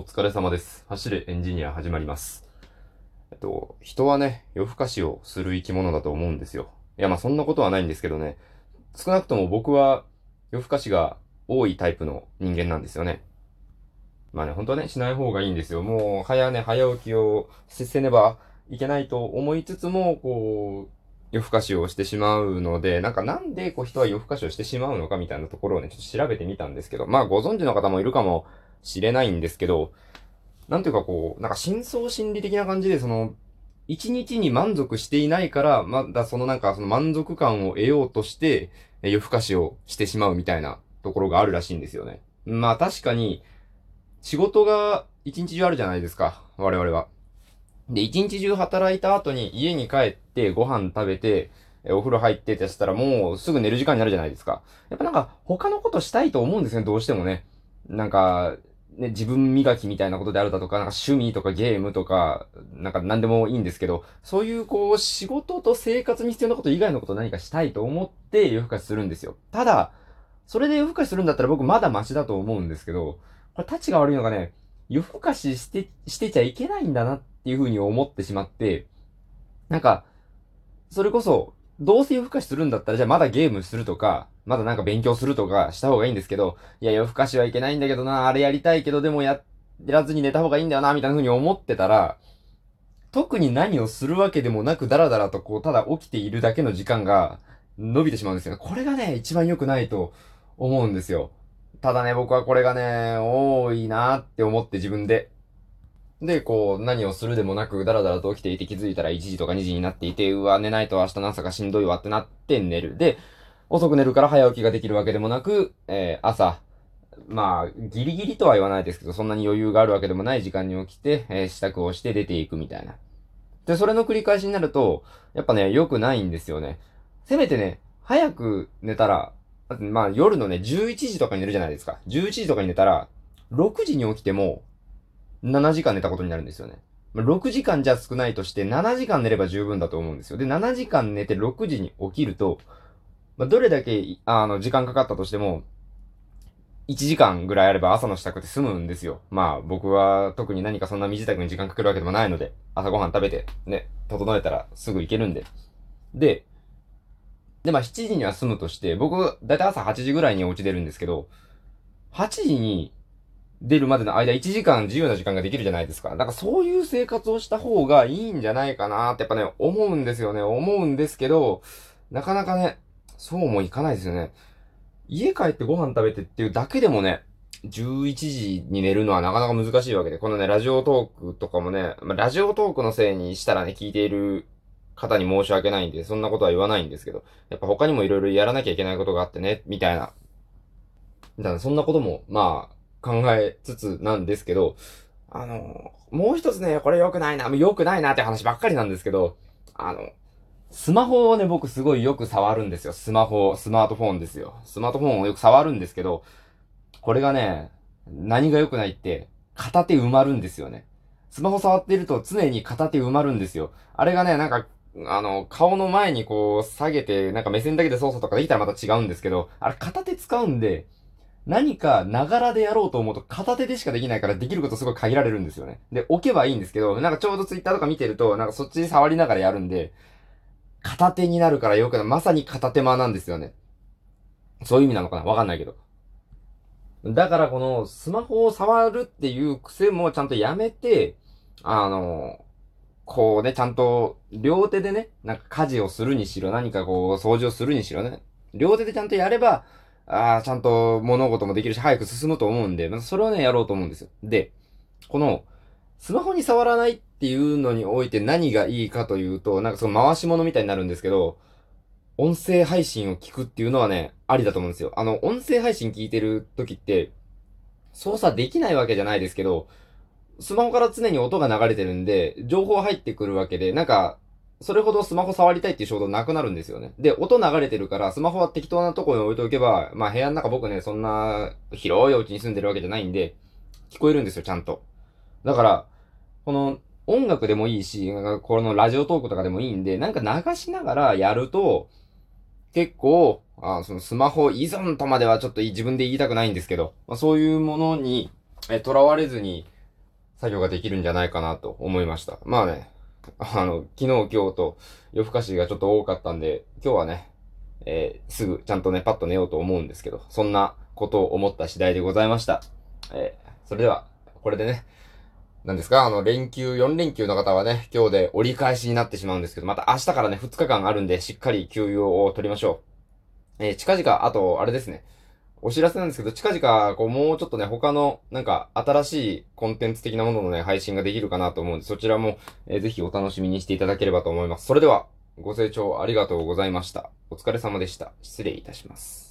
お疲れ様です。走れエンジニア始まります。えっと、人はね、夜更かしをする生き物だと思うんですよ。いや、まあそんなことはないんですけどね。少なくとも僕は夜更かしが多いタイプの人間なんですよね。まあね、本当はね、しない方がいいんですよ。もう、早寝早起きをせねばいけないと思いつつも、こう、夜更かしをしてしまうので、なんかなんでこう人は夜更かしをしてしまうのかみたいなところをね、ちょっと調べてみたんですけど、まあご存知の方もいるかもしれないんですけど、なんていうかこう、なんか深層心理的な感じで、その、一日に満足していないから、まだそのなんかその満足感を得ようとして、夜更かしをしてしまうみたいなところがあるらしいんですよね。まあ確かに、仕事が一日中あるじゃないですか、我々は。で、一日中働いた後に家に帰ってご飯食べて、お風呂入ってってしたらもうすぐ寝る時間になるじゃないですか。やっぱなんか他のことしたいと思うんですね、どうしてもね。なんか、ね、自分磨きみたいなことであるだとか、なんか趣味とかゲームとか、なんか何でもいいんですけど、そういうこう仕事と生活に必要なこと以外のこと何かしたいと思って夜更かしするんですよ。ただ、それで夜更かしするんだったら僕まだマシだと思うんですけど、これ立ちが悪いのがね、夜更かしして、してちゃいけないんだなっていうふうに思ってしまって、なんか、それこそ、どうせ夜更かしするんだったら、じゃあまだゲームするとか、まだなんか勉強するとかした方がいいんですけど、いや夜更かしはいけないんだけどな、あれやりたいけど、でもや、らずに寝た方がいいんだよな、みたいな風に思ってたら、特に何をするわけでもなく、だらだらとこう、ただ起きているだけの時間が伸びてしまうんですよね。これがね、一番良くないと思うんですよ。ただね、僕はこれがね、多いなって思って自分で。で、こう、何をするでもなく、だらだらと起きていて気づいたら1時とか2時になっていて、うわ、寝ないと明日の朝がしんどいわってなって寝る。で、遅く寝るから早起きができるわけでもなく、えー朝、まあ、ギリギリとは言わないですけど、そんなに余裕があるわけでもない時間に起きて、えー支度をして出ていくみたいな。で、それの繰り返しになると、やっぱね、良くないんですよね。せめてね、早く寝たら、まあ夜のね、11時とかに寝るじゃないですか。11時とかに寝たら、6時に起きても、7時間寝たことになるんですよね。まあ6時間じゃ少ないとして、7時間寝れば十分だと思うんですよ。で、7時間寝て6時に起きると、まあ、どれだけ、あの、時間かかったとしても、1時間ぐらいあれば朝の支度って済むんですよ。まあ、僕は特に何かそんな身支度に時間かけるわけでもないので、朝ごはん食べて、ね、整えたらすぐ行けるんで。で、で、まあ、7時には済むとして、僕、だいたい朝8時ぐらいにお家出るんですけど、8時に出るまでの間1時間自由な時間ができるじゃないですか。だからそういう生活をした方がいいんじゃないかなってやっぱね、思うんですよね。思うんですけど、なかなかね、そうもいかないですよね。家帰ってご飯食べてっていうだけでもね、11時に寝るのはなかなか難しいわけで、このね、ラジオトークとかもね、まあ、ラジオトークのせいにしたらね、聞いている方に申し訳ないんで、そんなことは言わないんですけど、やっぱ他にもいろいろやらなきゃいけないことがあってね、みたいな。みたいな、そんなことも、まあ、考えつつなんですけど、あの、もう一つね、これ良くないな、良くないなって話ばっかりなんですけど、あの、スマホをね、僕すごいよく触るんですよ。スマホ、スマートフォンですよ。スマートフォンをよく触るんですけど、これがね、何が良くないって、片手埋まるんですよね。スマホ触っていると常に片手埋まるんですよ。あれがね、なんか、あの、顔の前にこう下げて、なんか目線だけで操作とかできたらまた違うんですけど、あれ片手使うんで、何かながらでやろうと思うと片手でしかできないからできることすごい限られるんですよね。で、置けばいいんですけど、なんかちょうどツイッターとか見てると、なんかそっちに触りながらやるんで、片手になるからよくない。まさに片手間なんですよね。そういう意味なのかなわかんないけど。だからこのスマホを触るっていう癖もちゃんとやめて、あの、こうね、ちゃんと両手でね、なんか家事をするにしろ、何かこう掃除をするにしろね、両手でちゃんとやれば、ああ、ちゃんと物事もできるし、早く進むと思うんで、それをね、やろうと思うんですよ。で、この、スマホに触らないっっていうのにおいて何がいいかというと、なんかその回し物みたいになるんですけど、音声配信を聞くっていうのはね、ありだと思うんですよ。あの、音声配信聞いてる時って、操作できないわけじゃないですけど、スマホから常に音が流れてるんで、情報入ってくるわけで、なんか、それほどスマホ触りたいっていう衝動なくなるんですよね。で、音流れてるから、スマホは適当なとこに置いておけば、まあ部屋の中僕ね、そんな広いお家に住んでるわけじゃないんで、聞こえるんですよ、ちゃんと。だから、この音楽でもいいし、このラジオトークとかでもいいんで、なんか流しながらやると、結構、あそのスマホ依存とまではちょっと自分で言いたくないんですけど、まあ、そういうものに、え、囚われずに、作業ができるんじゃないかなと思いました。まあね、あの、昨日今日と夜更かしがちょっと多かったんで、今日はね、えー、すぐちゃんとね、パッと寝ようと思うんですけど、そんなことを思った次第でございました。えー、それでは、これでね、何ですか？あの、連休、4連休の方はね、今日で折り返しになってしまうんですけど、また明日からね、2日間あるんで、しっかり休養を取りましょう。えー、近々、あと、あれですね。お知らせなんですけど、近々、こう、もうちょっとね、他の、なんか、新しいコンテンツ的なもののね、配信ができるかなと思うんで、そちらも、えー、ぜひお楽しみにしていただければと思います。それでは、ご清聴ありがとうございました。お疲れ様でした。失礼いたします。